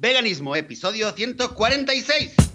Veganismo, episodio 146.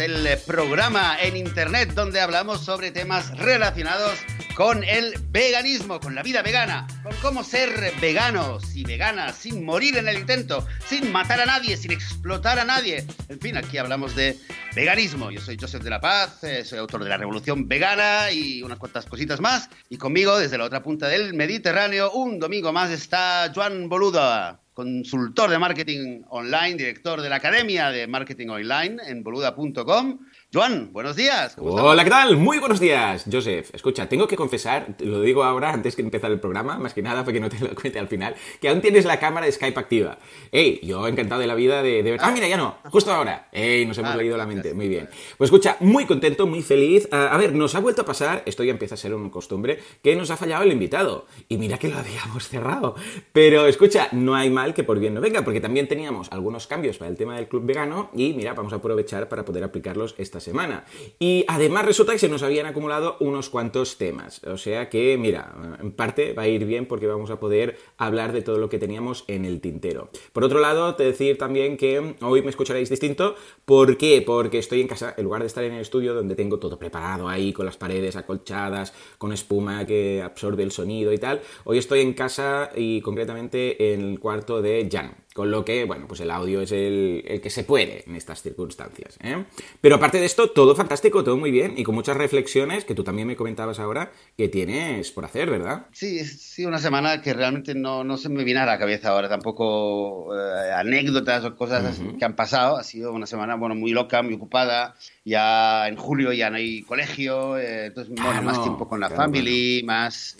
El programa en internet donde hablamos sobre temas relacionados con el veganismo, con la vida vegana, con cómo ser veganos y veganas sin morir en el intento, sin matar a nadie, sin explotar a nadie. En fin, aquí hablamos de veganismo. Yo soy Joseph de la Paz, eh, soy autor de La Revolución Vegana y unas cuantas cositas más. Y conmigo, desde la otra punta del Mediterráneo, un domingo más está Joan Boluda consultor de marketing online, director de la Academia de Marketing Online en boluda.com. Joan, buenos días. ¿cómo? Hola, ¿qué tal? Muy buenos días, Joseph. Escucha, tengo que confesar, lo digo ahora antes que empezar el programa, más que nada porque no te lo cuente al final, que aún tienes la cámara de Skype activa. Ey, yo encantado de la vida de, de ver... Ah, mira, ya no, justo ahora. Ey, nos hemos Ah, leído la mente, muy bien. Pues escucha, muy contento, muy feliz. Ah, a ver, nos ha vuelto a pasar, esto ya empieza a ser una costumbre, que nos ha fallado el invitado. Y mira que lo habíamos cerrado. Pero escucha, no hay mal que por bien no venga, porque también teníamos algunos cambios para el tema del club vegano y mira, vamos a aprovechar para poder aplicarlos esta semana. Y además resulta que se nos habían acumulado unos cuantos temas. O sea que, mira, en parte va a ir bien porque vamos a poder hablar de todo lo que teníamos en el tintero. Por otro lado, te decir también que hoy me escucharéis distinto. ¿Por qué? Porque estoy en casa, en lugar de estar en el estudio donde tengo todo preparado ahí, con las paredes acolchadas, con espuma que absorbe el sonido y tal. Hoy estoy en casa y concretamente en el cuarto de Jan. Con lo que, bueno, pues el audio es el, el que se puede en estas circunstancias. ¿eh? Pero aparte de esto, todo fantástico, todo muy bien y con muchas reflexiones que tú también me comentabas ahora que tienes por hacer, ¿verdad? Sí, sí, una semana que realmente no, no se me viene a la cabeza ahora tampoco eh, anécdotas o cosas que han pasado. Ha sido una semana, bueno, muy loca, muy ocupada. Ya en julio ya no hay colegio, eh, entonces, bueno, Claro, más tiempo con la claro, family, más...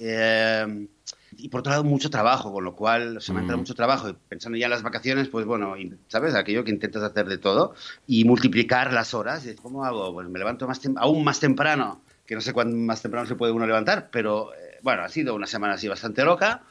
y por otro lado, mucho trabajo, con lo cual se me ha entrado Mm. mucho trabajo. Y pensando ya en las vacaciones, pues bueno, ¿sabes? Aquello que intentas hacer de todo y multiplicar las horas. Y, ¿Cómo hago? Pues me levanto más aún más temprano, que no sé cuándo más temprano se puede uno levantar, pero eh, bueno, ha sido una semana así bastante loca.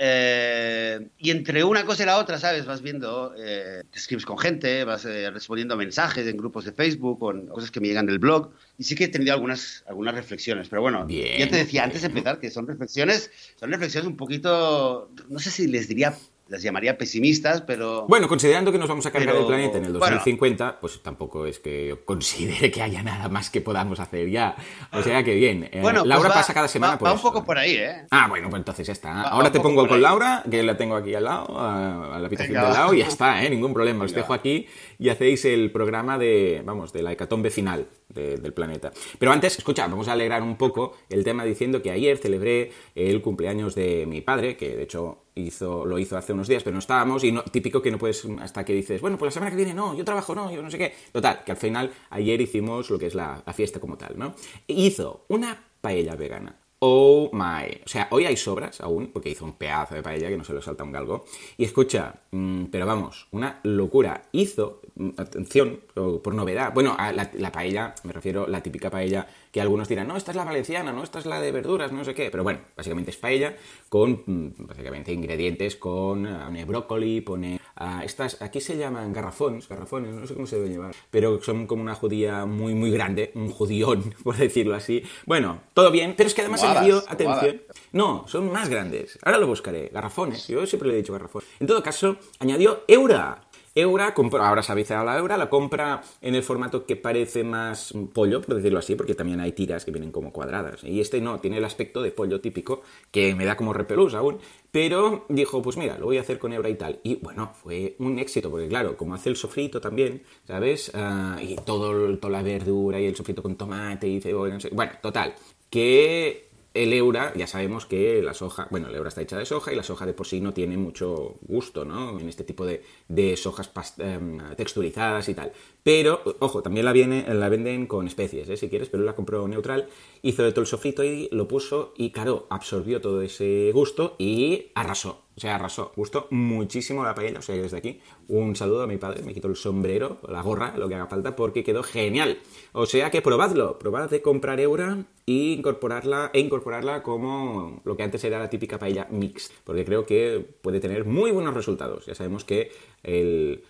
Eh, y entre una cosa y la otra, ¿sabes? Vas viendo, eh, te escribes con gente, vas eh, respondiendo a mensajes en grupos de Facebook, con cosas que me llegan del blog. Y sí que he tenido algunas, algunas reflexiones, pero bueno, Bien, ya te decía antes de empezar que son reflexiones, son reflexiones un poquito, no sé si les diría, las llamaría pesimistas, pero... Bueno, considerando que nos vamos a cargar Pero, el planeta en el bueno. 2050, pues tampoco es que considere que haya nada más que podamos hacer ya. O sea que bien. Eh, bueno, pues Laura va- pasa cada semana va, por va un poco por ahí, ¿eh? Ah, bueno, pues entonces ya está. Va- Ahora te pongo con ahí. Laura, que la tengo aquí al lado, a, a la habitación Venga. lado, y ya está, ¿eh? Ningún problema. Os dejo aquí y hacéis el programa de, vamos, de la hecatombe final de- del planeta. Pero antes, escucha, vamos a alegrar un poco el tema diciendo que ayer celebré el cumpleaños de mi padre, que de hecho hizo, lo hizo hace unos días, pero no estábamos, y no, típico que no puedes, hasta que dices, bueno, pues la semana que viene no, yo trabajo no, yo no sé qué. Total, que al final ayer hicimos lo que es la fiesta como tal, ¿no? Hizo una paella vegana. Oh my. O sea, hoy hay sobras aún, porque hizo un pedazo de paella que no se lo salta un galgo. Y escucha, mm, pero vamos, una locura. Hizo, mm, atención, por novedad. Bueno, a la, la paella, me refiero a la típica paella que algunos dirán, no, esta es la valenciana, no, esta es la de verduras, no sé qué. Pero bueno, básicamente es paella con, mm, básicamente, ingredientes con, ah, pone brócoli, pone... estas, aquí se llaman garrafones, garrafones, no sé cómo se deben llevar, pero son como una judía muy, muy grande, un judión, por decirlo así. Bueno, todo bien, pero es que además añadió, atención, no, son más grandes. Ahora lo buscaré. Garrafones. Yo siempre le he dicho garrafones. En todo caso, añadió Eura. Eura, compró, ahora sabéis a la Eura, la compra en el formato que parece más pollo, por decirlo así, porque también hay tiras que vienen como cuadradas. Y este no, tiene el aspecto de pollo típico, que me da como repelús aún. Pero dijo, pues mira, lo voy a hacer con Eura y tal. Y bueno, fue un éxito, porque claro, como hace el sofrito también, ¿sabes? Ah, y todo, toda la verdura y el sofrito con tomate y cebolla, no sé. Bueno, total, que el eura, ya sabemos que la soja, bueno, el eura está hecha de soja y la soja de por sí no tiene mucho gusto, ¿no? En este tipo de, de sojas em, texturizadas y tal. Pero, ojo, también la, viene, la venden con especies, ¿eh? si quieres, pero la compró neutral, hizo de todo el sofrito y lo puso y, claro, absorbió todo ese gusto y arrasó. O sea, arrasó. Gustó muchísimo la paella. O sea, desde aquí, un saludo a mi padre. Me quito el sombrero, la gorra, lo que haga falta, porque quedó genial. O sea que probadlo. Probad de comprar Eura e incorporarla, e incorporarla como lo que antes era la típica paella mixed. Porque creo que puede tener muy buenos resultados. Ya sabemos que el,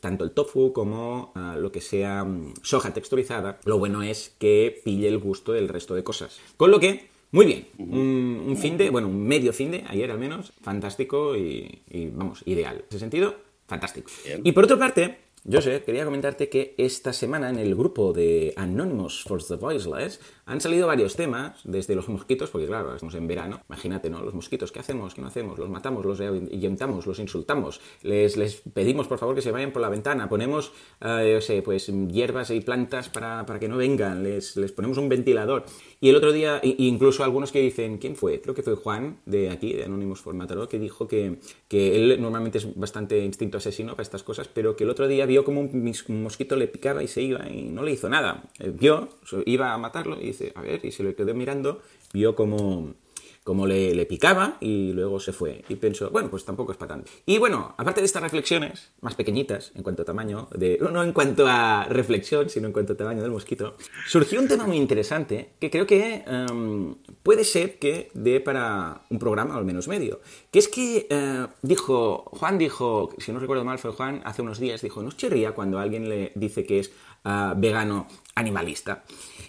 tanto el tofu como ah, lo que sea mm, soja texturizada, lo bueno es que pille el gusto del resto de cosas. Con lo que muy bien, un, fin de, bueno, un medio fin de, ayer al menos, fantástico y, vamos, ideal. En ese sentido, fantástico. Y por otra parte, yo sé, quería comentarte que esta semana en el grupo de Anonymous for the Voiceless han salido varios temas, desde los mosquitos, porque claro, estamos en verano, imagínate, ¿no? Los mosquitos, ¿qué hacemos? ¿Qué no hacemos? Los matamos, los ahuyentamos, los insultamos, les, les pedimos por favor que se vayan por la ventana, ponemos, eh, yo sé, pues hierbas y plantas para, para que no vengan, les, les, ponemos un ventilador. Y el otro día, incluso algunos que dicen, ¿quién fue? Creo que fue Juan, de aquí, de Anonymous for Mataró, que dijo que, que él normalmente es bastante instinto asesino para estas cosas, pero que el otro día vio como un, mosquito le picaba y se iba y no le hizo nada. Eh, vio, iba a matarlo y dice, a ver, y se le quedó mirando, vio como, como le, le, picaba y luego se fue. Y pensó, bueno, pues tampoco es para tanto. Y bueno, aparte de estas reflexiones, más pequeñitas en cuanto a tamaño, de, no en cuanto a reflexión, sino en cuanto a tamaño del mosquito, surgió un tema muy interesante que creo que em, puede ser que dé para un programa al menos medio. Que es que eh, dijo, Juan dijo, si no recuerdo mal fue Juan, hace unos días, dijo, ¿no chirría cuando alguien le dice que es ah, vegano animalista?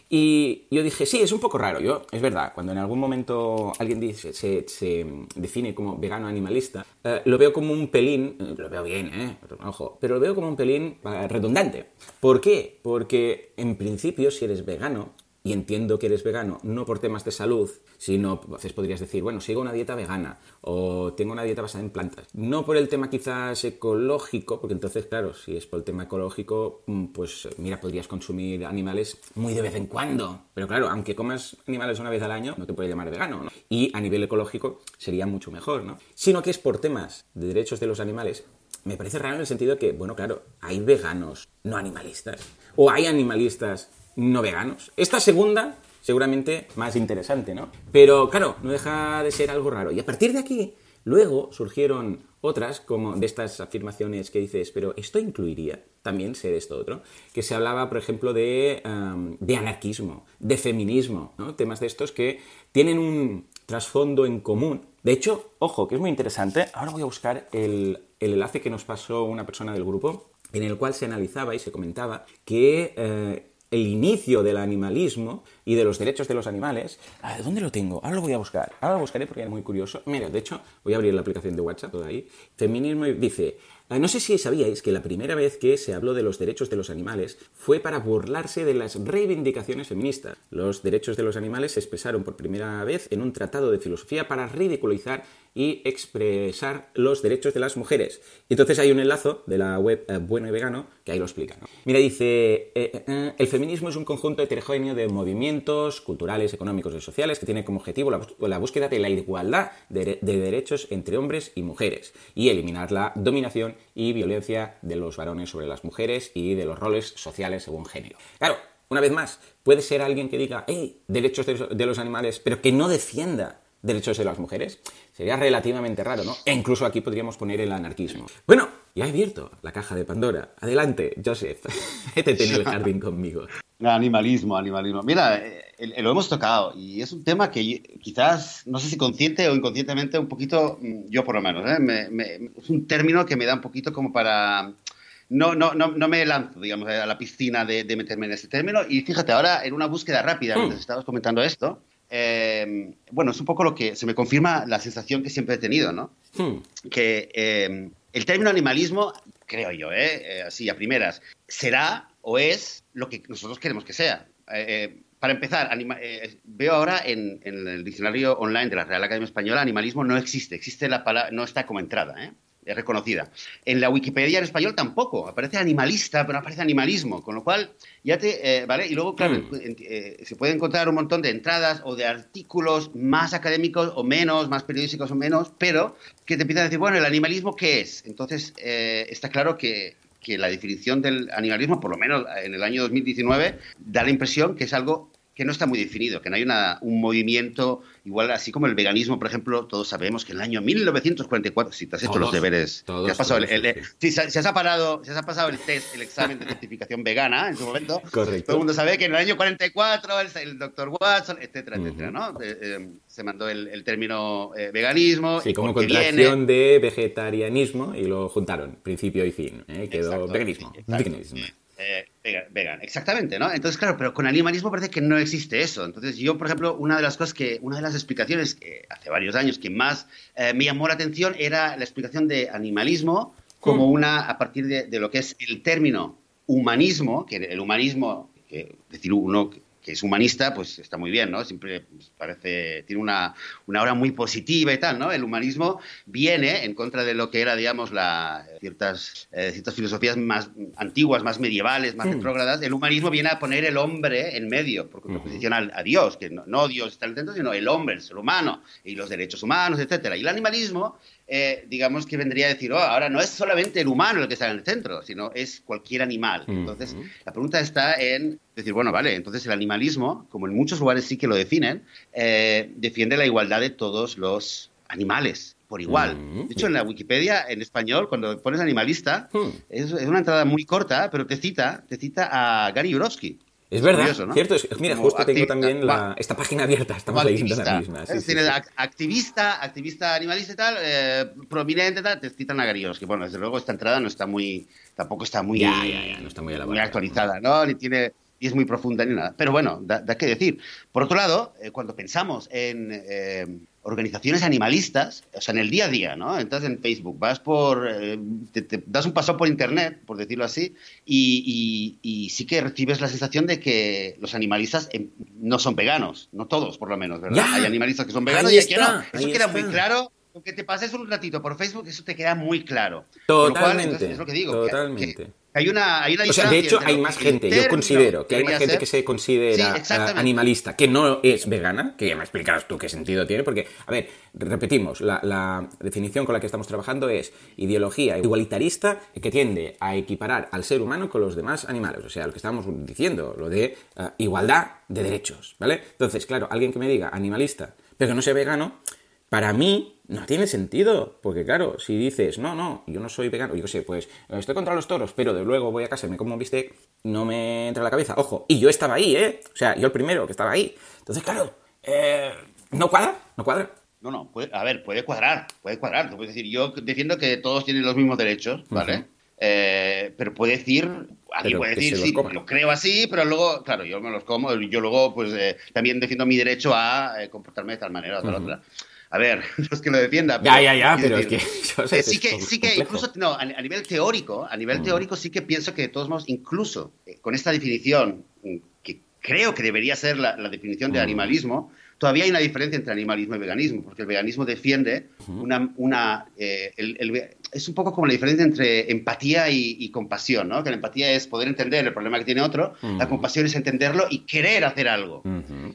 Y yo dije, sí, es un poco raro. Yo, es verdad, cuando en algún momento alguien dice, se, define como vegano animalista, eh, lo veo como un pelín, eh, lo veo bien, ¿eh? Ojo, pero lo veo como un pelín eh, redundante. ¿Por qué? Porque en principio, si eres vegano, y entiendo que eres vegano, no por temas de salud, sino, veces podrías decir, bueno, sigo una dieta vegana o tengo una dieta basada en plantas. No por el tema quizás ecológico, porque entonces, claro, si es por el tema ecológico, mm, pues mira, podrías consumir animales muy de vez en cuando. Pero claro, aunque comas animales una vez al año, no te puedes llamar vegano, ¿no? Y a nivel ecológico sería mucho mejor, ¿no? Sino que es por temas de derechos de los animales, me parece raro en el sentido que, bueno, claro, hay veganos no animalistas. O hay animalistas no veganos. Esta segunda, seguramente más interesante, ¿no? Pero claro, no deja de ser algo raro. Y a partir de aquí, luego surgieron otras, como de estas afirmaciones que dices, pero esto incluiría también ser esto otro, que se hablaba, por ejemplo, de, de anarquismo, de feminismo, ¿no? Temas de estos que tienen un trasfondo en común. De hecho, ojo, que es muy interesante, ahora voy a buscar el, el enlace que nos pasó una persona del grupo, en el cual se analizaba y se comentaba que eh, el inicio del animalismo y de los derechos de los animales. ¿De dónde lo tengo? Ahora lo voy a buscar. Ahora lo buscaré porque es muy curioso. Mira, de hecho, voy a abrir la aplicación de WhatsApp, todo ahí. Feminismo dice, ah, no sé si sabíais que la primera vez que se habló de los derechos de los animales fue para burlarse de las reivindicaciones feministas. Los derechos de los animales se expresaron por primera vez en un tratado de filosofía para ridiculizar y expresar los derechos de las mujeres. Y entonces hay un enlazo de la web eh, Bueno y Vegano que ahí lo explica. Mira, dice, eh, eh, el feminismo es un conjunto heterogéneo de movimientos culturales, económicos y sociales que tiene como objetivo la, búsqueda de la igualdad de, de, derechos entre hombres y mujeres y eliminar la dominación y violencia de los varones sobre las mujeres y de los roles sociales según género. Claro, una vez más, puede ser alguien que diga, hey, derechos de los animales, pero que no defienda derechos de las mujeres. Sería relativamente raro, ¿no? E incluso aquí podríamos poner el anarquismo. Bueno, ya he abierto la caja de Pandora. Adelante, Joseph. Este tiene el jardín conmigo. Animalismo, animalismo. Mira, eh, lo hemos tocado y es un tema que quizás, no sé si consciente o inconscientemente, un poquito, mm, yo por lo menos, ¿eh? es un término que me da un poquito como para... No, no, no, no me lanzo, digamos, a la piscina de, meterme en este término. Y fíjate, ahora en una búsqueda rápida, mientras mm. estabas comentando esto, eh, bueno, es un poco lo que se me confirma la sensación que siempre he tenido, ¿no? Hmm. Que eh, el término animalismo, creo yo, ¿eh? así a primeras, será o es lo que nosotros queremos que sea. para empezar, veo ahora en, en, el diccionario online de la Real Academia Española, animalismo no existe, existe la palabra, no está como entrada, ¿eh? Reconocida. En la Wikipedia en español tampoco, aparece animalista, pero no aparece animalismo, con lo cual ya te, eh, ¿vale? Y luego, claro, hmm. eh, se puede encontrar un montón de entradas o de artículos más académicos o menos, más periodísticos o menos, pero que te empiezan a decir, bueno, ¿el animalismo qué es? Entonces, eh, está claro que, que la definición del animalismo, por lo menos en el año 2019, da la impresión que es algo que no está muy definido, que no hay una, un movimiento igual, así como el veganismo, por ejemplo, todos sabemos que en el año 1944, si te has hecho los deberes, todos, has pasado el, si se, has parado, se has pasado el test, el examen de certificación vegana en su momento, Correcto. todo el mundo sabe que en el año 44 el, el doctor Watson, etcétera, etcétera, ¿no? Eh, eh, se mandó el, el término eh, veganismo. Sí, como contracción viene... de vegetarianismo y lo juntaron, principio y fin, ¿eh? quedó exacto, veganismo. Exacto. veganismo. Eh, vegan, exactamente, ¿no? Entonces, claro, pero con animalismo parece que no existe eso. Entonces, yo, por ejemplo, una de las cosas que, una de las explicaciones que hace varios años que más eh, me llamó la atención era la explicación de animalismo como una, a partir de, de, lo que es el término humanismo, que el humanismo, que decir uno que es humanista, pues está muy bien, ¿no? Siempre pues, parece, tiene una, una hora muy positiva y tal, ¿no? El humanismo viene en contra de lo que era, digamos, la, ciertas, eh, ciertas filosofías más antiguas, más medievales, más mm. retrógradas. El humanismo viene a poner el hombre en medio, por contraposición uh -huh. a, a, Dios, que no, no, Dios está en el centro, sino el hombre, el ser humano, y los derechos humanos, etcétera. Y el animalismo eh, digamos que vendría a decir, oh, ahora no es solamente el humano el que está en el centro, sino es cualquier animal. Entonces, uh -huh. la pregunta está en decir, bueno, vale, entonces el animalismo, como en muchos lugares sí que lo definen, eh, defiende la igualdad de todos los animales por igual. -huh. De hecho, en la Wikipedia, en español, cuando pones animalista, -huh. es, es, una entrada muy corta, pero te cita, te cita a Gary Yourofsky. Es verdad, curioso, ¿no? cierto. Es, mira, Como justo tengo también la, esta página abierta, estamos leyendo la misma. Sí, sí, sí, activista, activista animalista y tal, eh, prominente tal, te citan a Gary que bueno, desde luego esta entrada no está muy, tampoco está muy, ya, ya, ya, no está muy, muy actualizada, ¿no? Ni tiene, y es muy profunda ni nada. Pero bueno, da, da que decir. Por otro lado, eh, cuando pensamos en eh, organizaciones animalistas, o sea, en el día a día, ¿no? Entras en Facebook, vas por, eh, te, te, das un paso por Internet, por decirlo así, y, y, y, sí que recibes la sensación de que los animalistas eh, no son veganos, no todos, por lo menos, ¿verdad? Ya. Hay animalistas que son veganos y hay que no. Eso queda está. muy claro. Aunque te pases un ratito por Facebook, eso te queda muy claro. Totalmente. Cual, es lo que digo. Totalmente. Que, que, hay una, hay una o sea, de hecho, hay más gente, yo considero que hay más gente ser... que se considera sí, animalista, que no es vegana, que ya me explicabas tú qué sentido tiene, porque, a ver, repetimos, la, la, definición con la que estamos trabajando es ideología igualitarista que tiende a equiparar al ser humano con los demás animales, o sea, lo que estábamos diciendo, lo de uh, igualdad de derechos, ¿vale? Entonces, claro, alguien que me diga animalista, pero que no sea vegano, para mí no tiene sentido, porque claro, si dices, no, no, yo no soy vegano, yo qué sé, pues estoy contra los toros, pero de luego voy a casa y me como un bistec, no me entra a la cabeza, ojo, y yo estaba ahí, ¿eh? O sea, yo el primero que estaba ahí. Entonces, claro, eh, ¿no cuadra? ¿No cuadra? No, no, puede, a ver, puede cuadrar, puede cuadrar. Tú puedes decir, yo defiendo que todos tienen los mismos derechos, ¿vale? Uh -huh. Eh, pero puede decir, alguien puede decir, sí, lo creo así, pero luego, claro, yo me los como, yo luego, pues eh, también defiendo mi derecho a eh, comportarme de tal manera o tal uh -huh. otra. A ver, no es que lo defienda. Pero, ya, ya, ya, pero decir, es que. Sé, sí, que sí que, incluso, no, a, a, nivel teórico, a nivel -huh. teórico sí que pienso que de todos modos, incluso eh, con esta definición, que creo que debería ser la, la definición de animalismo, todavía hay una diferencia entre animalismo y veganismo, porque el veganismo defiende una... una eh, el, el, es un poco como la diferencia entre empatía y, y, compasión, ¿no? Que la empatía es poder entender el problema que tiene otro, la compasión es entenderlo y querer hacer algo.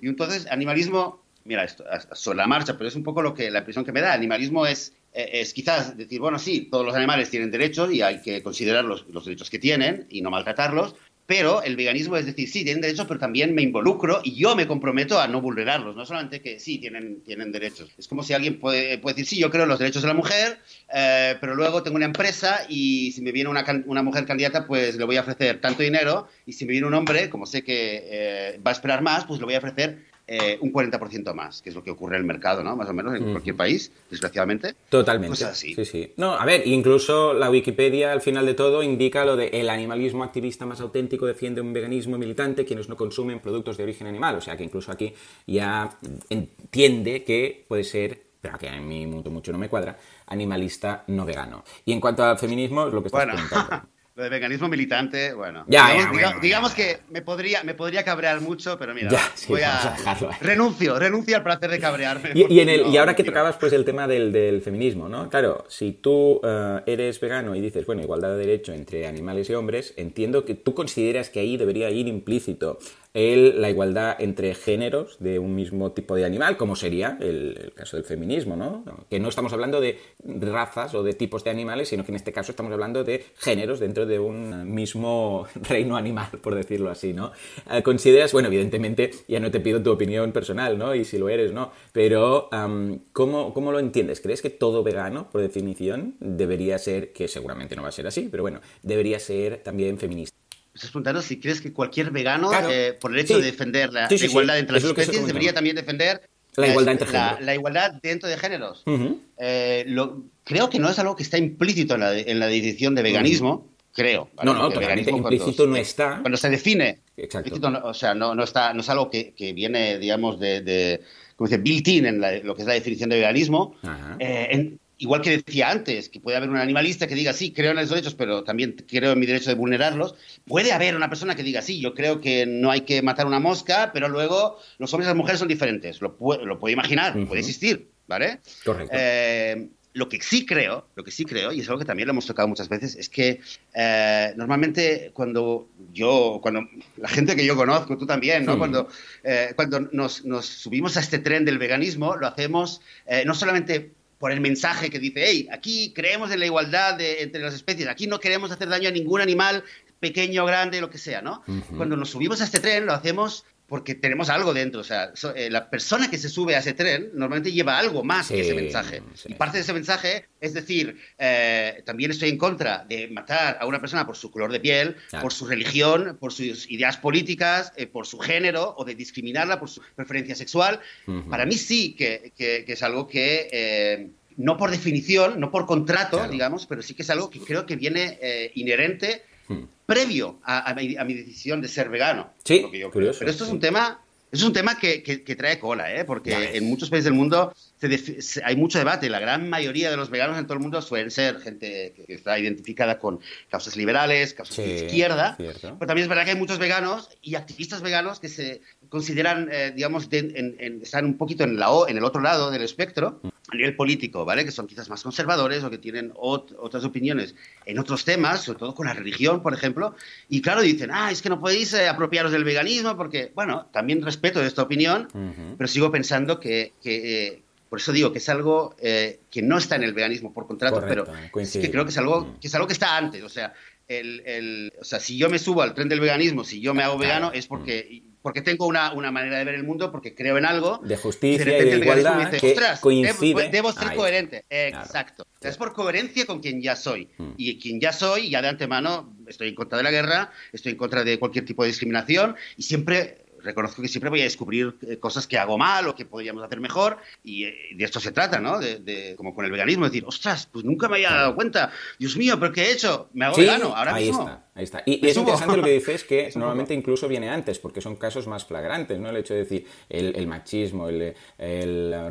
Y entonces, animalismo mira, esto sobre la marcha, pero es un poco lo que la impresión que me da. Animalismo es, eh, es quizás decir, bueno, sí, todos los animales tienen derechos y hay que considerar los, los derechos que tienen y no maltratarlos, pero el veganismo es decir, sí, tienen derechos, pero también me involucro y yo me comprometo a no vulnerarlos, no solamente que sí, tienen, tienen derechos. Es como si alguien puede, puede decir, sí, yo creo en los derechos de la mujer, eh, pero luego tengo una empresa y si me viene una, una, mujer candidata, pues le voy a ofrecer tanto dinero y si me viene un hombre, como sé que eh, va a esperar más, pues le voy a ofrecer eh, un 40% más, que es lo que ocurre en el mercado, ¿no? Más o menos en mm. cualquier país, desgraciadamente. Totalmente. Pues así. Sí, sí. No, a ver, incluso la Wikipedia al final de todo indica lo de el animalismo activista más auténtico defiende un veganismo militante quienes no consumen productos de origen animal. O sea que incluso aquí ya entiende que puede ser, pero que a mí mucho, mucho no me cuadra, animalista no vegano. Y en cuanto al feminismo, es lo que estás bueno. comentando. Lo de veganismo militante, bueno. Ya, digamos, ya, digamos, bueno, digamos ya, que me podría, me podría cabrear mucho, pero mira, sí, voy a, a renuncio, renuncio al placer de cabrearme. Y, y, en el, no, y ahora que tocabas pues el tema del, del, feminismo, ¿no? Claro, si tú uh, eres vegano y dices, bueno, igualdad de derecho entre animales y hombres, entiendo que tú consideras que ahí debería ir implícito el, la igualdad entre géneros de un mismo tipo de animal, como sería el, el, caso del feminismo, ¿no? Que no estamos hablando de razas o de tipos de animales, sino que en este caso estamos hablando de géneros dentro de un mismo reino animal, por decirlo así, ¿no? Eh, consideras, bueno, evidentemente ya no te pido tu opinión personal, ¿no? Y si lo eres, ¿no? Pero, ¿cómo, ¿cómo, lo entiendes? ¿Crees que todo vegano, por definición, debería ser, que seguramente no va a ser así, pero bueno, debería ser también feminista? Estás preguntando si crees que cualquier vegano, eh, por el hecho de defender la, igualdad entre las especies, debería también defender la igualdad entre géneros. La, igualdad dentro de géneros. Eh, lo, creo que no es algo que está implícito en la, en la definición de veganismo. Creo. No, no, totalmente implícito no está. Cuando se define. Exacto. o sea, no, no, está, no es algo que, que viene, digamos, de, de como dice, built-in en lo que es la definición de veganismo. Eh, en, igual que decía antes, que puede haber un animalista que diga, sí, creo en los derechos, pero también creo en mi derecho de vulnerarlos, puede haber una persona que diga, sí, yo creo que no hay que matar una mosca, pero luego los hombres y las mujeres son diferentes. Lo, lo puede imaginar, puede existir, ¿vale? Correcto. Eh, lo que sí creo, lo que sí creo, y es algo que también lo hemos tocado muchas veces, es que eh, normalmente cuando yo, cuando la gente que yo conozco, tú también, ¿no? Cuando, eh, cuando nos, nos, subimos a este tren del veganismo, lo hacemos no solamente por el mensaje que dice, hey, aquí creemos en la igualdad entre las especies, aquí no queremos hacer daño a ningún animal, pequeño, grande, lo que sea, ¿no? Cuando nos subimos a este tren lo hacemos porque tenemos algo dentro. O sea, eh, la persona que se sube a ese tren normalmente lleva algo más que ese mensaje. Y parte de ese mensaje es decir, eh, también estoy en contra de matar a una persona por su color de piel, por su religión, por sus ideas políticas, eh, por su género o de discriminarla por su preferencia sexual. Para mí sí que, es algo que no por definición, no por contrato, digamos, pero sí que es algo que creo que viene inherente Hmm. Previo a, mi, decisión de ser vegano. Sí, Pero esto es un tema, es un tema que, trae cola, ¿eh? porque en muchos países del mundo hay mucho debate. La gran mayoría de los veganos en todo el mundo suelen ser gente que está identificada con causas liberales, causas de izquierda. Pero también es verdad que hay muchos veganos y activistas veganos que se consideran, eh, digamos, están un poquito en, la, en el otro lado del espectro, a nivel político, ¿vale? Que son quizás más conservadores o que tienen otras opiniones en otros temas, sobre todo con la religión, por ejemplo. Y claro, dicen, ah, es que no podéis eh, apropiaros del veganismo porque, bueno, también respeto esta opinión, pero sigo pensando que, eh, por eso digo que es algo que no está en el veganismo por contrato, pero es que creo que es algo que es algo que está antes. O sea, el, el, o sea, si yo me subo al tren del veganismo, si yo me hago vegano, es porque porque tengo una, una, manera de ver el mundo, porque creo en algo. De justicia y, de igualdad que coincide. Debo, ser coherente. Exacto. Es por coherencia con quien ya soy. Mm. Y quien ya soy, ya de antemano, estoy en contra de la guerra, estoy en contra de cualquier tipo de discriminación y siempre reconozco que siempre voy a descubrir eh, cosas que hago mal o que podríamos hacer mejor y eh, de esto se trata, ¿no? De, como con el veganismo, decir, ostras, pues nunca me había dado cuenta, Dios mío, ¿pero qué he hecho? Me hago vegano, ahora ahí mismo. Está, ahí está. Y es interesante lo que dices que normalmente incluso viene antes, porque son casos más flagrantes, ¿no? El hecho de decir el, machismo, el,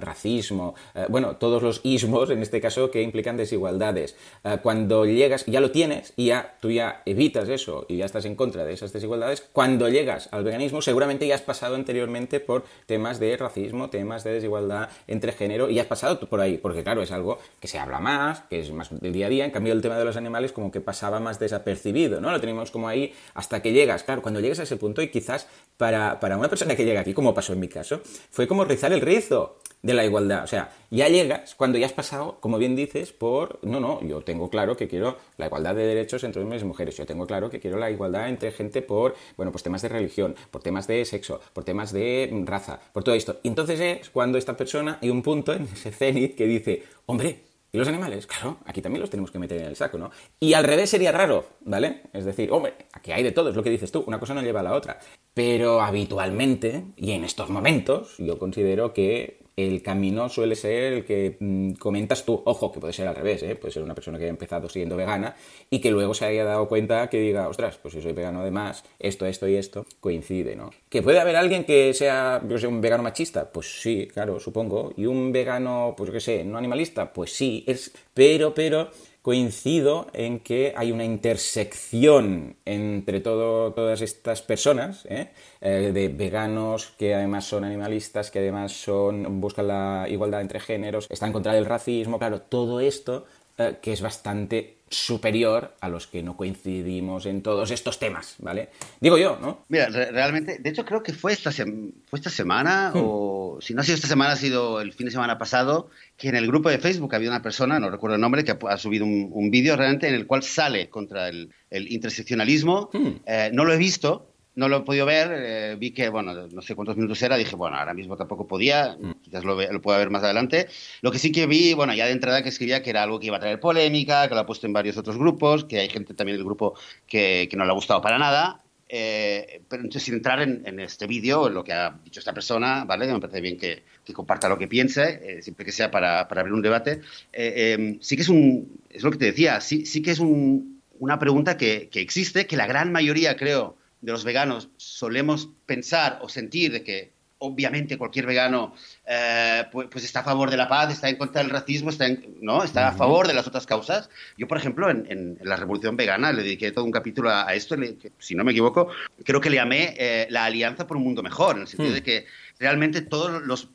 racismo, eh, bueno, todos los ismos, en este caso, que implican desigualdades. cuando llegas, ya lo tienes y ya tú ya evitas eso y ya estás en contra de esas desigualdades, cuando llegas al veganismo seguramente ya has pasado anteriormente por temas de racismo, temas de desigualdad entre género, y has pasado por ahí, porque claro, es algo que se habla más, que es más del día a día, en cambio el tema de los animales como que pasaba más desapercibido, ¿no? Lo tenemos como ahí hasta que llegas, claro, cuando llegas a ese punto y quizás para, para una persona que llega aquí, como pasó en mi caso, fue como rizar el rizo de la igualdad. O sea, ya llegas cuando ya has pasado, como bien dices, por, no, no, yo tengo claro que quiero la igualdad de derechos entre hombres y mujeres, yo tengo claro que quiero la igualdad entre gente por, bueno, pues temas de religión, por temas de sexo, por temas de raza, por todo esto. Y entonces es cuando esta persona, hay un punto en ese cenit que dice, hombre, ¿Y los animales? Claro, aquí también los tenemos que meter en el saco, ¿no? Y al revés sería raro, ¿vale? Es decir, hombre, aquí hay de todo, es lo que dices tú, una cosa no lleva a la otra. Pero habitualmente, y en estos momentos, yo considero que el camino suele ser el que mm, comentas tú. Ojo, que puede ser al revés, ¿eh? puede ser una persona que haya empezado siendo vegana y que luego se haya dado cuenta que diga, ostras, pues si soy vegano además, esto, esto y esto coincide, ¿no? ¿Que puede haber alguien que sea, yo sé, un vegano machista? Pues sí, claro, supongo. ¿Y un vegano, pues qué sé, no animalista? Pues sí, es, pero, pero coincido en que hay una intersección entre todas estas personas, ¿eh? Eh, de veganos que además son animalistas, que además son, buscan la igualdad entre géneros, están contra el racismo, claro, todo esto eh, que es bastante superior a los que no coincidimos en todos estos temas, ¿vale? Digo yo, ¿no? Mira, realmente, de hecho creo que fue esta, fue esta semana, hmm. o si no ha sido esta semana, ha sido el fin de semana pasado, que en el grupo de Facebook había una persona, no recuerdo el nombre, que ha, subido un, vídeo realmente en el cual sale contra el, interseccionalismo. Hmm. Eh, no lo he visto, no lo he podido ver, eh, vi que, bueno, no sé cuántos minutos era, dije, bueno, ahora mismo tampoco podía, mm. quizás lo, lo pueda ver más adelante. Lo que sí que vi, bueno, ya de entrada que escribía que era algo que iba a traer polémica, que lo ha puesto en varios otros grupos, que hay gente también del grupo que, que no le ha gustado para nada. Eh, pero entonces, sin entrar en, este vídeo, en lo que ha dicho esta persona, ¿vale? Me parece bien que, que comparta lo que piense, eh, siempre que sea para, para abrir un debate. Em, sí que es un, es lo que te decía, sí, sí que es un, una pregunta que, que existe, que la gran mayoría, creo, de los veganos solemos pensar o sentir de que obviamente cualquier vegano eh, pues, pues, está a favor de la paz, está en contra del racismo, está, ¿no? está a favor de las otras causas. Yo, por ejemplo, en, la Revolución Vegana le dediqué todo un capítulo a, esto, si no me equivoco, creo que le llamé eh, la Alianza por un Mundo Mejor, en el sentido hmm. de que realmente todos los,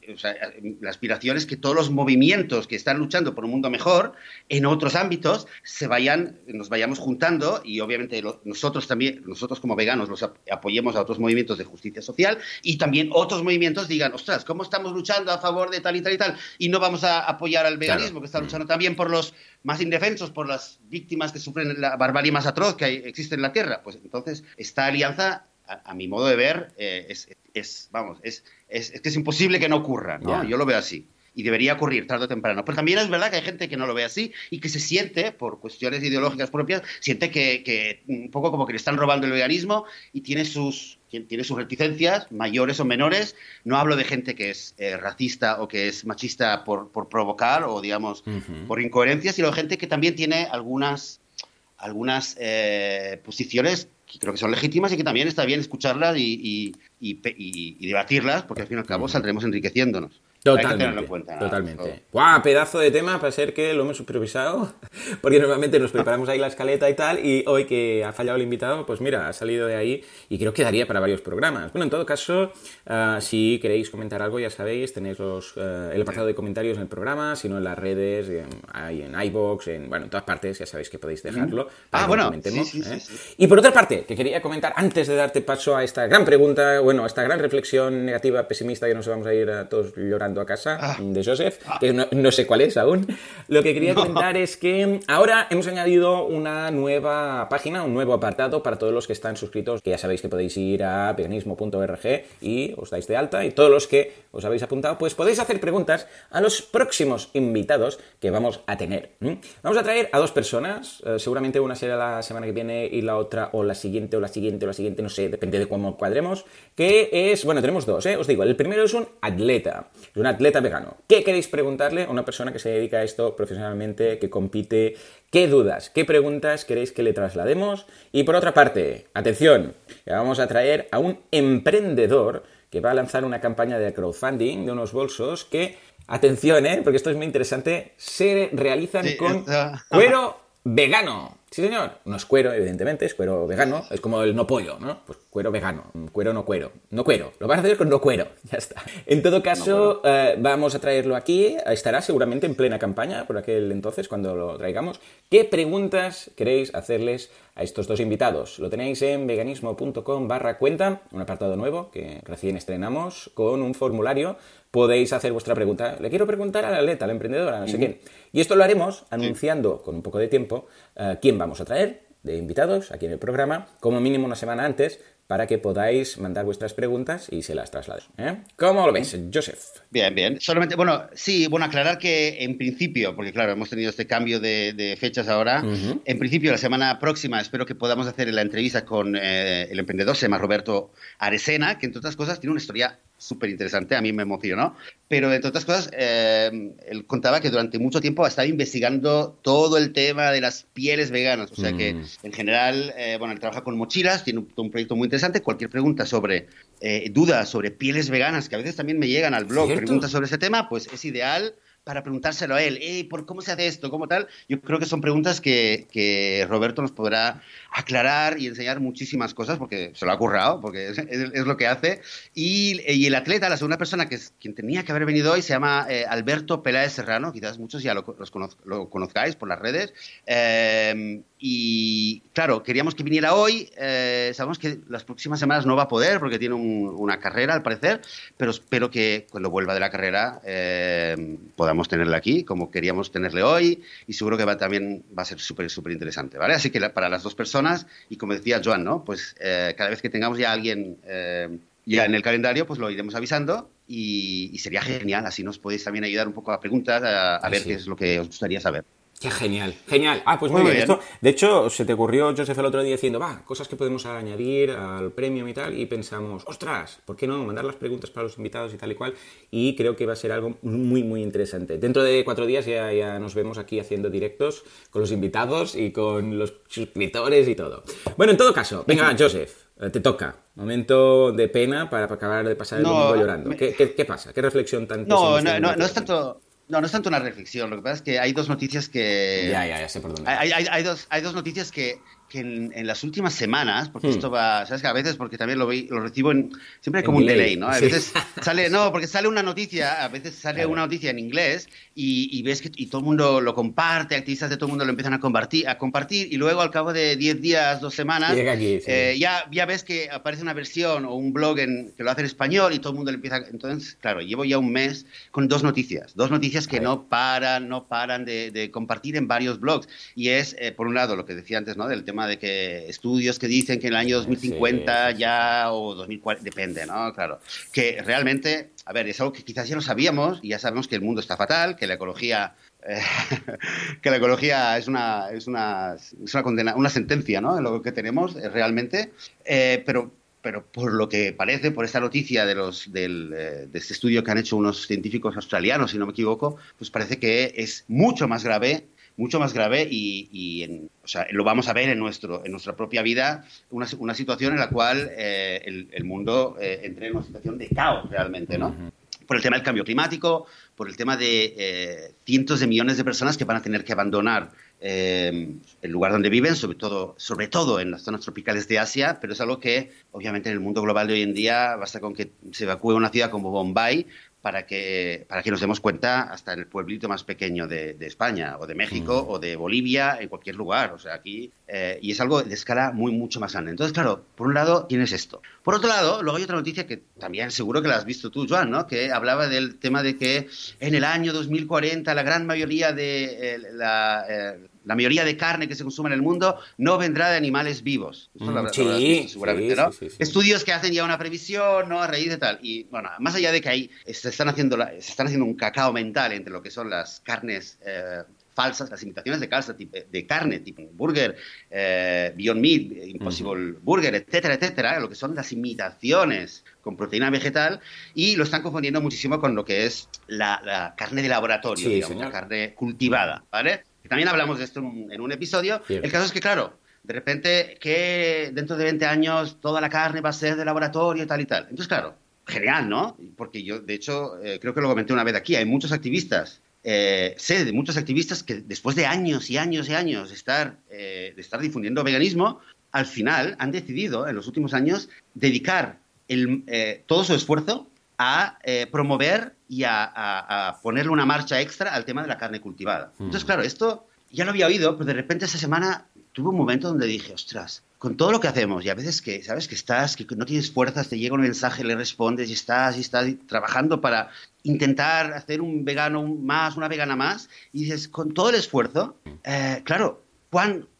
la aspiración es que todos los movimientos que están luchando por un mundo mejor en otros ámbitos se vayan, nos vayamos juntando y obviamente nosotros también, nosotros como veganos, los apoyemos a otros movimientos de justicia social y también otros movimientos digan, ostras, ¿cómo estamos luchando a favor de tal y tal y tal? Y no vamos a apoyar al veganismo, que está luchando también por los más indefensos, por las víctimas que sufren la barbarie más atroz que existe en la Tierra. Pues entonces esta alianza a, mi modo de ver, eh, es, vamos, es, es, que es imposible que no ocurra, ¿no? Yo lo veo así. Y debería ocurrir tarde o temprano. Pero también es verdad que hay gente que no lo ve así y que se siente, por cuestiones ideológicas propias, siente que, un poco como que le están robando el veganismo y tiene sus, tiene sus reticencias, mayores o menores. No hablo de gente que es eh, racista o que es machista por, por provocar o, digamos, por incoherencia, sino gente que también tiene algunas, algunas eh, posiciones que creo que son legítimas y que también está bien escucharlas y, y, debatirlas, porque al fin y al cabo saldremos enriqueciéndonos. Totalmente. totalmente. ¡Guau! Pedazo de tema para ser que lo hemos supervisado. Porque normalmente nos preparamos ahí la escaleta y tal. Y hoy que ha fallado el invitado, pues mira, ha salido de ahí. Y creo que daría para varios programas. Bueno, en todo caso, ah, si queréis comentar algo, ya sabéis, tenéis los, eh, el apartado de comentarios en el programa, si no en las redes, en, ahí en iBox, en, bueno, en todas partes, ya sabéis que podéis dejarlo. ah, bueno. Comentemos, ¿eh? Y por otra parte, que quería comentar antes de darte paso a esta gran pregunta, bueno, a esta gran reflexión negativa, pesimista, que nos vamos a ir a todos llorando a casa ah. de Joseph, que no, sé cuál es aún. Lo que quería comentar es que ahora hemos añadido una nueva página, un nuevo apartado para todos los que están suscritos, que ya sabéis que podéis ir a veganismo.org y os dais de alta y todos los que os habéis apuntado, pues podéis hacer preguntas a los próximos invitados que vamos a tener. Vamos a traer a dos personas, eh, seguramente una será la semana que viene y la otra o la siguiente o la siguiente o la siguiente, no sé, depende de cómo cuadremos, que es, bueno, tenemos dos, ¿eh? os digo, el primero es un atleta, es un atleta vegano. ¿Qué queréis preguntarle a una persona que se dedica a esto profesionalmente, que compite? ¿Qué dudas, qué preguntas queréis que le traslademos? Y por otra parte, atención, vamos a traer a un emprendedor que va a lanzar una campaña de crowdfunding de unos bolsos que, atención, ¿eh? porque esto es muy interesante, se realizan con cuero vegano. Sí, señor. No es cuero, evidentemente, es cuero vegano. Es como el no pollo, ¿no? Pues cuero vegano. Cuero no cuero. No cuero. Lo vas a hacer con no cuero. Ya está. En todo caso, eh, vamos a traerlo aquí. Estará seguramente en plena campaña por aquel entonces, cuando lo traigamos. ¿Qué preguntas queréis hacerles a estos dos invitados? Lo tenéis en veganismo.com barra cuenta, un apartado nuevo que recién estrenamos, con un formulario podéis hacer vuestra pregunta. Le quiero preguntar al atleta, al emprendedor, a no sé quién. Y esto lo haremos anunciando con un poco de tiempo eh, quién vamos a traer de invitados aquí en el programa, como mínimo una semana antes, para que podáis mandar vuestras preguntas y se las traslades. ¿eh? ¿Cómo lo ves, Joseph? Bien, bien. Solamente, bueno, sí, bueno, aclarar que en principio, porque claro, hemos tenido este cambio de, fechas ahora, en principio la semana próxima espero que podamos hacer la entrevista con eh, el emprendedor, se llama Roberto Aresena, que entre otras cosas tiene una historia súper interesante, a mí me emocionó. Pero entre otras cosas, eh, él contaba que durante mucho tiempo ha estado investigando todo el tema de las pieles veganas. O sea que, mm. en general, eh, bueno, él trabaja con mochilas, tiene un, proyecto muy interesante. Cualquier pregunta sobre, eh, dudas sobre pieles veganas, que a veces también me llegan al blog, preguntas sobre ese tema, pues es ideal para preguntárselo a él, ¿por cómo se hace esto? ¿Cómo tal? Yo creo que son preguntas que, que Roberto nos podrá aclarar y enseñar muchísimas cosas porque se lo ha currado, porque es, lo que hace. Y, y, el atleta, la segunda persona que es quien tenía que haber venido hoy, se llama eh, Alberto Peláez Serrano, quizás muchos ya lo, lo conozcáis por las redes. Eh, y claro, queríamos que viniera hoy. Eh, sabemos que las próximas semanas no va a poder porque tiene una carrera, al parecer, pero espero que cuando vuelva de la carrera eh, podamos tenerle aquí, como queríamos tenerle hoy, y seguro que va, también va a ser súper, súper interesante, ¿vale? Así que para las dos personas, y como decía Joan, ¿no? Pues eh, cada vez que tengamos ya alguien ya en el calendario, pues lo iremos avisando y, sería genial. Así nos podéis también ayudar un poco a preguntas, a, a ver qué es lo que os gustaría saber. Qué genial, genial. Ah, pues muy, bien. Esto, de hecho, se te ocurrió, Joseph, el otro día diciendo, va, cosas que podemos añadir al premio y tal, y pensamos, ostras, ¿por qué no mandar las preguntas para los invitados y tal y cual? Y creo que va a ser algo muy, muy interesante. Dentro de cuatro días ya, ya nos vemos aquí haciendo directos con los invitados y con los suscriptores y todo. Bueno, en todo caso, venga, Joseph, eh, te toca. Momento de pena para acabar de pasar el domingo llorando. ¿Qué, ¿Qué, pasa? ¿Qué reflexión tan No, no, no, no es tanto no, no es tanto una reflexión. Lo que pasa es que hay dos noticias que. Ya, ya, ya sé por dónde. Hay, hay, hay, dos, hay dos noticias que, que en, las últimas semanas, porque esto hmm. va, sabes que a veces, porque también lo, lo recibo en, siempre hay como un delay, ¿no? A veces sale, no, porque sale una noticia, a veces sale una noticia en inglés y, y, ves que y todo el mundo lo comparte, activistas de todo el mundo lo empiezan a compartir, a compartir y luego al cabo de 10 días, dos semanas, eh, ya, ya ves que aparece una versión o un blog en, que lo hace en español y todo el mundo le empieza, entonces, claro, llevo ya un mes con dos noticias, dos noticias que no paran, no paran de, de, compartir en varios blogs y es, eh, por un lado, lo que decía antes, ¿no? Del tema de que estudios que dicen que en el año 2050 ya o 2040, depende, ¿no? Claro. Que realmente, a ver, es algo que quizás ya lo sabíamos y ya sabemos que el mundo está fatal, que la ecología eh, que la ecología es una, es una, es una condena, una sentencia, ¿no? Lo que tenemos eh, realmente, eh, pero pero por lo que parece, por esta noticia de, los, del, de este estudio que han hecho unos científicos australianos, si no me equivoco, pues parece que es mucho más grave mucho más grave y, o sea, lo vamos a ver en, nuestro, en nuestra propia vida, una, una situación en la cual eh, el, mundo eh, entre en una situación de caos realmente, ¿no? Por el tema del cambio climático, por el tema de eh, cientos de millones de personas que van a tener que abandonar el lugar donde viven, sobre todo, sobre todo en las zonas tropicales de Asia, pero es algo que obviamente en el mundo global de hoy en día basta con que se evacúe una ciudad como Bombay para que, para que nos demos cuenta hasta en el pueblito más pequeño de, España, o de México, mm. o de Bolivia, en cualquier lugar. O sea, aquí. Eh, y es algo de escala muy, mucho más grande. Entonces, claro, por un lado tienes esto. Por otro lado, luego hay otra noticia que también seguro que la has visto tú, Joan, ¿no? Que hablaba del tema de que en el año 2040 la gran mayoría de eh, la. Eh, la mayoría de carne que se consume en el mundo no vendrá de animales vivos. Mm, sí, seguramente, ¿no? Estudios que hacen ya una previsión, ¿no? A raíz de tal. Y bueno, más allá de que ahí se están haciendo, se están haciendo un cacao mental entre lo que son las carnes eh, falsas, las imitaciones de, calza, de carne, tipo burger, eh, Beyond Meat, Impossible Burger, etcétera, etcétera, lo que son las imitaciones con proteína vegetal y lo están confundiendo muchísimo con lo que es la, carne de laboratorio, digamos, la carne cultivada, ¿vale? También hablamos de esto en un, episodio. El caso es que, claro, de repente que dentro de 20 años toda la carne va a ser de laboratorio y tal y tal. Entonces, claro, genial, ¿no? Porque yo, de hecho, eh, creo que lo comenté una vez aquí, hay muchos activistas, eh, sé de muchos activistas que después de años y años y años de estar, eh, de estar difundiendo veganismo, al final han decidido, en los últimos años, dedicar el, todo su esfuerzo a promover y a, ponerle una marcha extra al tema de la carne cultivada. Mm. Entonces, claro, esto ya lo había oído, pero de repente esa semana tuve un momento donde dije, ostras, con todo lo que hacemos, y a veces que, ¿sabes? Que estás, que no tienes fuerzas, te llega un mensaje, le respondes y estás, y estás trabajando para intentar hacer un vegano más, una vegana más, y dices, con todo el esfuerzo, eh, claro,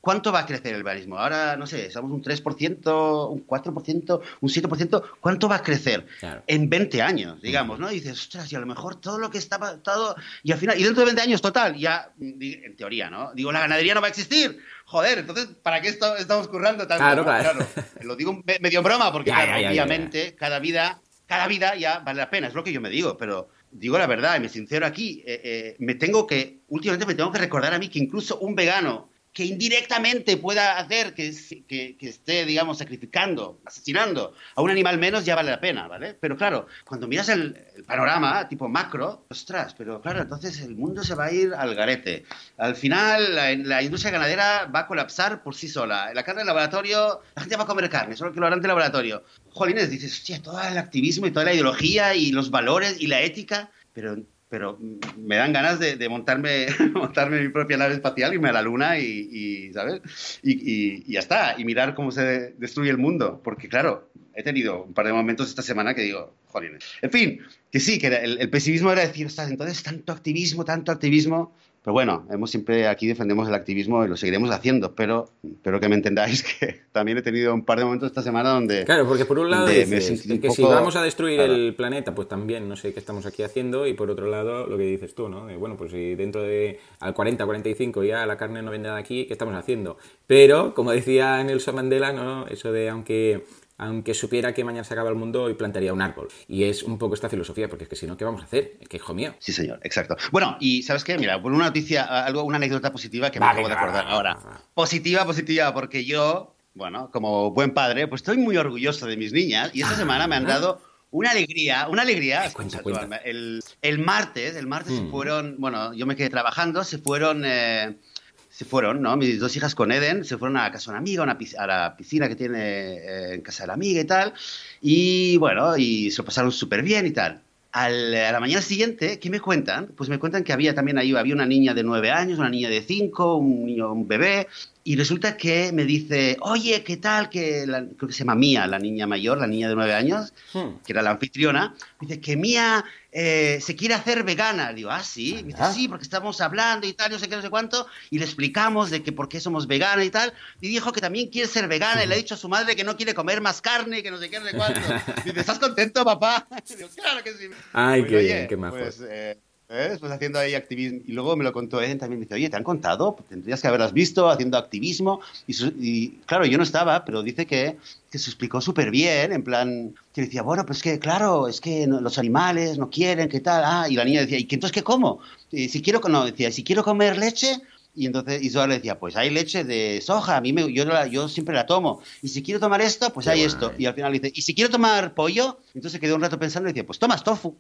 ¿cuánto va a crecer el veganismo? Ahora, no sé, somos un 3%, un 4%, un 7%, ¿cuánto va a crecer en 20 años, digamos, ¿no? Y dices, ostras, y a lo mejor todo lo que estaba, todo, y al final, y dentro de 20 años, total, ya, en teoría, ¿no? Digo, la ganadería no va a existir. Joder, entonces, ¿para qué estamos currando tanto? Claro, claro. Lo digo medio en broma, porque obviamente cada vida, cada vida ya vale la pena, es lo que yo me digo, pero digo la verdad y me sincero aquí, eh, eh, me tengo que, últimamente me tengo que recordar a mí que incluso un vegano que indirectamente pueda hacer que, que, esté, digamos, sacrificando, asesinando a un animal menos, ya vale la pena, ¿vale? Pero claro, cuando miras el, panorama tipo macro, ostras, pero claro, entonces el mundo se va a ir al garete. Al final, la, industria ganadera va a colapsar por sí sola. La carne de laboratorio, la gente va a comer carne, solo que lo harán de laboratorio. Jolines, dices, hostia, todo el activismo y toda la ideología y los valores y la ética, pero pero me dan ganas de, montarme, montarme mi propia nave espacial, irme a la luna y, ¿sabes? Y, ya está, y mirar cómo se destruye el mundo, porque claro, he tenido un par de momentos esta semana que digo, joder. En fin, que sí, que el, el pesimismo era decir, entonces tanto activismo, tanto activismo, pero bueno, hemos siempre aquí defendemos el activismo y lo seguiremos haciendo, pero espero que me entendáis que también he tenido un par de momentos esta semana donde... Claro, porque por un lado dices, que si vamos a destruir el planeta, pues también no sé qué estamos aquí haciendo, y por otro lado lo que dices tú, ¿no? bueno, pues si dentro de al 40, 45 ya la carne no vende de aquí, ¿qué estamos haciendo? Pero, como decía Nelson Mandela, ¿no? Eso de aunque aunque supiera que mañana se acaba el mundo y plantaría un árbol. Y es un poco esta filosofía, porque es que si no, ¿qué vamos a hacer? Es que hijo mío. Sí, señor, exacto. Bueno, y ¿sabes qué? Mira, por una noticia, algo, una anécdota positiva que me acabo de acordar ahora. Positiva, positiva, porque yo, bueno, como buen padre, pues estoy muy orgulloso de mis niñas y esta semana me han dado una alegría, una alegría. Cuenta, cuenta. El, el, martes, el martes se mm. fueron, bueno, yo me quedé trabajando, se fueron... Eh, se fueron, ¿no? Mis dos hijas con Eden se fueron a casa de una amiga, a la piscina que tiene eh, en casa de la amiga y tal. Y bueno, y se lo pasaron súper bien y tal. a la mañana siguiente, ¿qué me cuentan? Pues me cuentan que había también ahí, había una niña de nueve años, una niña de cinco, un niño, un bebé, y resulta que me dice, oye, ¿qué tal? Que creo que se llama Mía, la niña mayor, la niña de nueve años, hmm. que era la anfitriona. dice que Mía eh, se quiere hacer vegana. Digo, ah, sí. Me dice, sí, porque estamos hablando y tal, no sé qué, no sé cuánto. Y le explicamos de que por qué somos veganas y tal. Y dijo que también quiere ser vegana y le ha dicho a su madre que no quiere comer más carne, que no sé qué, no sé cuánto. Dice, ¿estás contento, papá? Digo, claro que sí. Ay, qué bien, qué majo. Pues, eh, ¿Eh? Pues haciendo ahí activismo. Y luego me lo contó él también. Me dice, oye, ¿te han contado? Pues tendrías que haberlas visto haciendo activismo. Y, claro, yo no estaba, pero dice que, que se explicó súper bien. En plan, que decía, bueno, pues que claro, es que los animales no quieren, ¿qué tal? Ah, y la niña decía, ¿y entonces qué como? Y si quiero, no, decía, si quiero comer leche, y entonces Isola le decía, pues hay leche de soja, a mí me, yo, yo siempre la tomo. Y si quiero tomar esto, pues hay esto. Y al final dice, y si quiero tomar pollo, entonces quedó un rato pensando y decía, pues tomas tofu.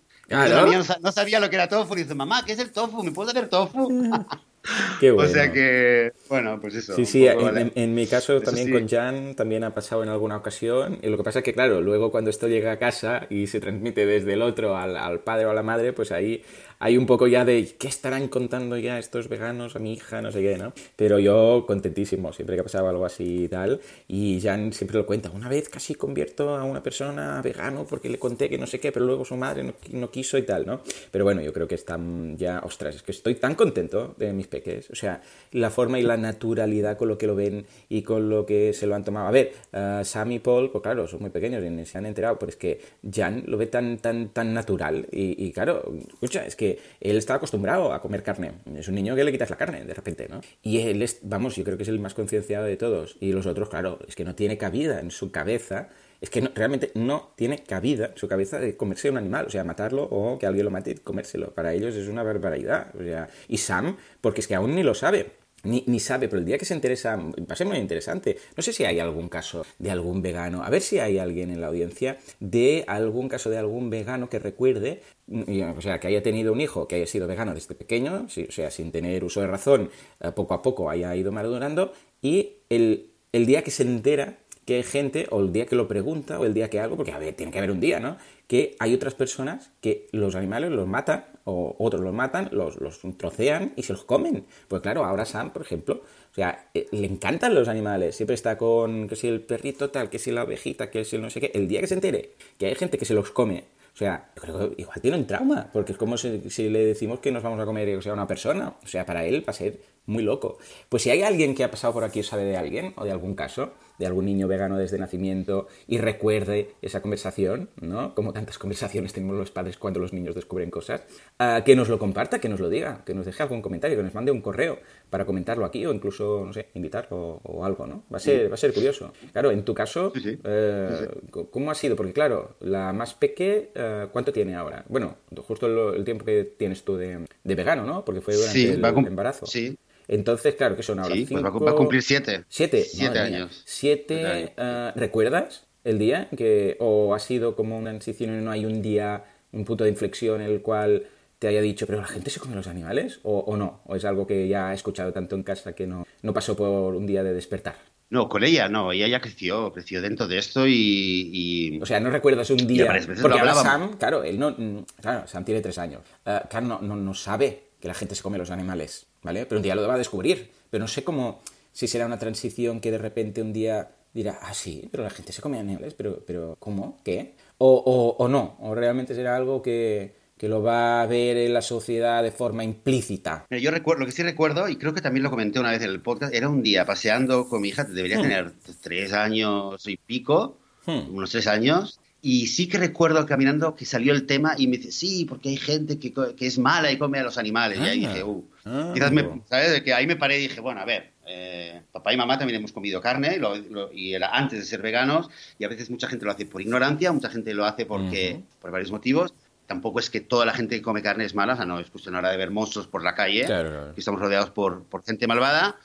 No, sabía lo que era tofu. Y dice, mamá, ¿qué es el tofu? ¿Me puedo hacer tofu? Qué bueno. O sea que, bueno, pues eso. Sí, sí, en, mi caso también con Jan también ha pasado en alguna ocasión. Y lo que pasa es que, claro, luego cuando esto llega a casa y se transmite desde el otro al, al padre o a la madre, pues ahí hay un poco ya de qué estarán contando ya estos veganos a mi hija, no sé qué, ¿no? Pero yo contentísimo, siempre que pasaba algo así y tal. Y Jan siempre lo cuenta. Una vez casi convierto a una persona vegano porque le conté que no sé qué, pero luego su madre no, quiso y tal, ¿no? Pero bueno, yo creo que están ya, ostras, es que estoy tan contento de mis peques. O sea, la forma y la naturalidad con lo que lo ven y con lo que se lo han tomado. A ver, uh, Sam y Paul, pues claro, son muy pequeños y se han enterado, pero es que Jan lo ve tan, tan, tan natural. Y, y claro, escucha, es que él está acostumbrado a comer carne. Es un niño que le quitas la carne de repente, ¿no? Y él vamos, yo creo que es el más concienciado de todos. Y los otros, claro, es que no tiene cabida en su cabeza es que realmente no tiene cabida su cabeza de comerse un animal, o sea, matarlo o que alguien lo mate y comérselo. Para ellos es una barbaridad. O sea, y Sam, porque es que aún ni lo sabe. Ni, ni, sabe, pero el día que se interesa, va a ser muy interesante. No sé si hay algún caso de algún vegano, a ver si hay alguien en la audiencia de algún caso de algún vegano que recuerde, o sea, que haya tenido un hijo que haya sido vegano desde pequeño, o sea, sin tener uso de razón, eh, poco a poco haya ido madurando, y el, el día que se entera que hay gente, o el día que lo pregunta, o el día que algo, porque a ver, tiene que haber un día, ¿no? Que hay otras personas que los animales los matan, o otros los matan, los, los trocean y se los comen. Pues claro, ahora Sam, por ejemplo, o sea, eh, le encantan los animales, siempre está con que si el perrito tal, que si la ovejita, que si el no sé qué. El día que se entere que hay gente que se los come o sea, creo que igual tiene un trauma, porque es como si, si, le decimos que nos vamos a comer o sea, una persona. O sea, para él va a ser muy loco. Pues si hay alguien que ha pasado por aquí o sabe de alguien, o de algún caso, de algún niño vegano desde nacimiento y recuerde esa conversación, ¿no? Como tantas conversaciones tenemos los padres cuando los niños descubren cosas, ah, que nos lo comparta, que nos lo diga, que nos deje algún comentario, que nos mande un correo para comentarlo aquí o incluso, no sé, invitarlo o, algo, ¿no? Va a ser, va a ser curioso. Claro, en tu caso, eh, ¿cómo ha sido? Porque claro, la más peque, eh, ¿cuánto tiene ahora? Bueno, justo el, tiempo que tienes tú de, vegano, ¿no? Porque fue durante el, embarazo. Sí. Entonces, claro, que son ahora? Sí, pues va, Cinco- a cumplir siete. Siete, Siete mía. años. Siete, eh, ¿recuerdas el día? que ¿O ha sido como una transición y no hay un día, un punto de inflexión en el cual te haya dicho, pero la gente se come los animales? ¿O, o no? ¿O es algo que ya ha escuchado tanto en casa que no, no pasó por un día de despertar? No, con ella no, ella ya creció, creció dentro de esto y... y- O sea, ¿no recuerdas un día? Porque ahora. Sam, claro, él no... mm, Claro, Sam tiene tres años. Eh, claro, no, no, no sabe que la gente se come los animales, ¿vale? Pero un día lo va a descubrir. Pero no sé cómo... Si será una transición que de repente un día dirá, ah, sí, pero la gente se come animales, pero, pero ¿cómo? ¿Qué? O, o, o no, o realmente será algo que, que lo va a ver en la sociedad de forma implícita. Yo recuerdo, lo que sí recuerdo, y creo que también lo comenté una vez en el podcast, era un día paseando con mi hija, debería tener tres años y pico, Hmm. unos tres años, y sí que recuerdo caminando que salió el tema y me dice, sí, porque hay gente que, que es mala y come a los animales. Y ahí Ah. dije, uh, Ah. quizás me, ¿sabes? De que ahí me paré y dije, bueno, a ver, eh, papá y mamá también hemos comido carne, lo- lo- y era antes de ser veganos, y a veces mucha gente lo hace por ignorancia, mucha gente lo hace porque, Ujú. por varios motivos. Tampoco es que toda la gente que come carne es mala, o sea, no es cuestión ahora de ver monstruos por la calle, Claro, claro. que estamos rodeados por, por gente malvada.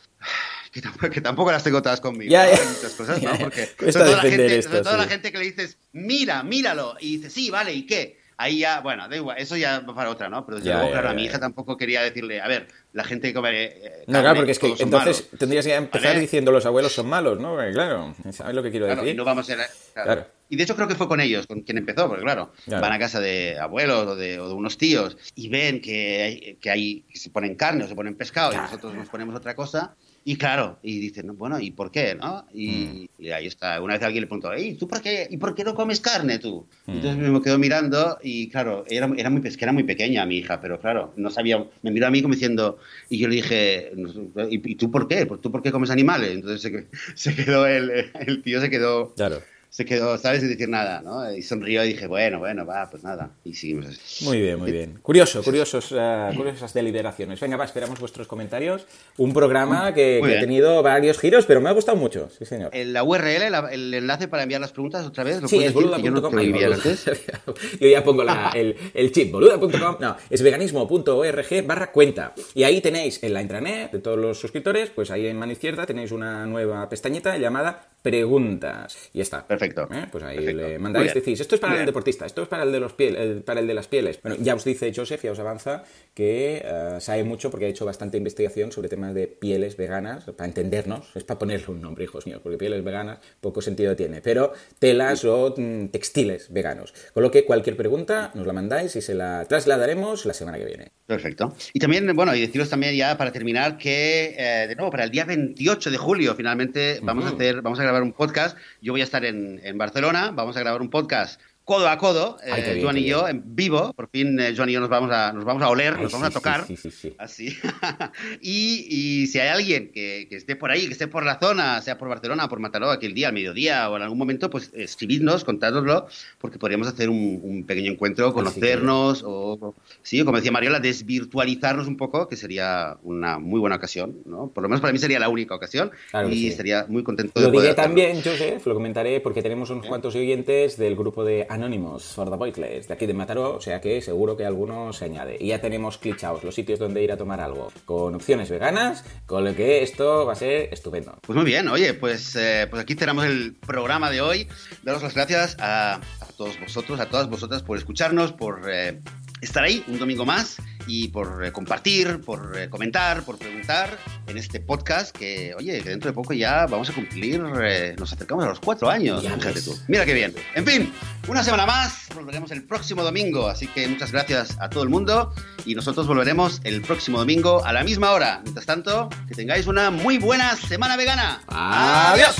Que tampoco, que tampoco las tengo todas conmigo. Ya, ¿no? ya. Muchas cosas, ¿no? Porque sobre todo, la gente, esto, sobre todo sí. la gente que le dices, mira, míralo, y dice, sí, vale, ¿y qué? Ahí ya, bueno, da igual, eso ya va para otra, ¿no? Pero Ya, luego, ya, claro, a ya, mi ya. hija tampoco quería decirle, a ver, la gente que come. eh, No, carne, claro, porque es que entonces malos. tendrías que empezar ¿Vale? diciendo los abuelos son malos, ¿no? Porque, claro, ¿sabes lo que quiero Claro, decir? y no vamos a a- claro. Claro. Y de hecho creo que fue con ellos, con quien empezó, porque claro, Claro. van a casa de abuelos o de, o de unos tíos y ven que hay, que hay que se ponen carne o se ponen pescado y nosotros nos ponemos otra cosa. Y claro, y dicen, no, bueno, ¿y por qué? ¿no? Y, Mm. y ahí está. Una vez alguien le preguntó, "Ey, ¿tú por qué, ¿y por qué no comes carne tú? Mm. Entonces me quedo mirando y claro, era, era muy, es que era muy pequeña mi hija, pero claro, no sabía, me miró a mí como diciendo, y yo le dije, ¿y, y tú por qué? ¿Tú por qué comes animales? Entonces se, se quedó el, el tío se quedó Claro. Se quedó, ¿sabes? Sin decir nada, ¿no? Y sonrió y dije, bueno, bueno, va, pues nada. Y seguimos así. Muy bien, muy bien. Curioso, curiosos, eh, curiosas deliberaciones. Venga, va, esperamos vuestros comentarios. Un programa que, ha tenido varios giros, pero me ha gustado mucho, sí, señor. La URL, la- el enlace para enviar las preguntas otra vez, ¿lo Sí, puedes es decir? Yo no te antes. Yo ya pongo la- el, el chip, boluda.com. No, es veganismo.org barra cuenta. Y ahí tenéis en la intranet de todos los suscriptores, pues ahí en mano izquierda tenéis una nueva pestañita llamada preguntas. Y está. Perfecto. ¿Eh? Pues ahí Perfecto. le mandáis, decís, esto es para el deportista, esto es para el de los piel, el- para el de las pieles. Bueno, ya os dice Joseph, ya os avanza, que eh, sabe mucho porque ha hecho bastante investigación sobre temas de pieles veganas, para entendernos, es para ponerle un nombre, hijos míos, porque pieles veganas poco sentido tiene, pero telas o mm, textiles veganos. Con lo que cualquier pregunta nos la mandáis y se la trasladaremos la semana que viene. Perfecto. Y también, bueno, y deciros también ya para terminar que, eh, de nuevo, para el día 28 de julio, finalmente vamos a hacer, vamos a grabar un podcast. Yo voy a estar en, en Barcelona, vamos a grabar un podcast codo a codo, Ay, eh, bien, Joan y yo, bien. en vivo. Por fin, eh, Joan y yo nos vamos a, nos vamos a oler, Ay, nos vamos sí, a tocar. Sí, sí, sí. sí. Así. y, y si hay alguien que, que esté por ahí, que esté por la zona, sea por Barcelona, por Mataró, aquel día, al mediodía o en algún momento, pues escribidnos, contádnoslo, porque podríamos hacer un, un pequeño encuentro, conocernos, o, sí, como decía Mariola, desvirtualizarnos un poco, que sería una muy buena ocasión, ¿no? Por lo menos para mí sería la única ocasión. Claro y estaría muy contento Lo de poder diré también, Joseph, lo comentaré porque tenemos unos cuantos oyentes del grupo de Anonymous for the Voiceless de aquí de Mataró, o sea que seguro que alguno se añade. Y ya tenemos clichados los sitios donde ir a tomar algo con opciones veganas, con lo que esto va a ser estupendo. Pues muy bien, oye, pues, eh, pues aquí cerramos el programa de hoy. Daros las gracias a, a todos vosotros, a todas vosotras por escucharnos, por eh, estar ahí un domingo más y por eh, compartir, por eh, comentar, por preguntar en este podcast que, oye, que dentro de poco ya vamos a cumplir, eh, nos acercamos a los cuatro años, fíjate tú. Mira qué bien. En fin, una semana más, volveremos el próximo domingo, así que muchas gracias a todo el mundo y nosotros volveremos el próximo domingo a la misma hora. Mientras tanto, que tengáis una muy buena semana vegana. ¡Adiós!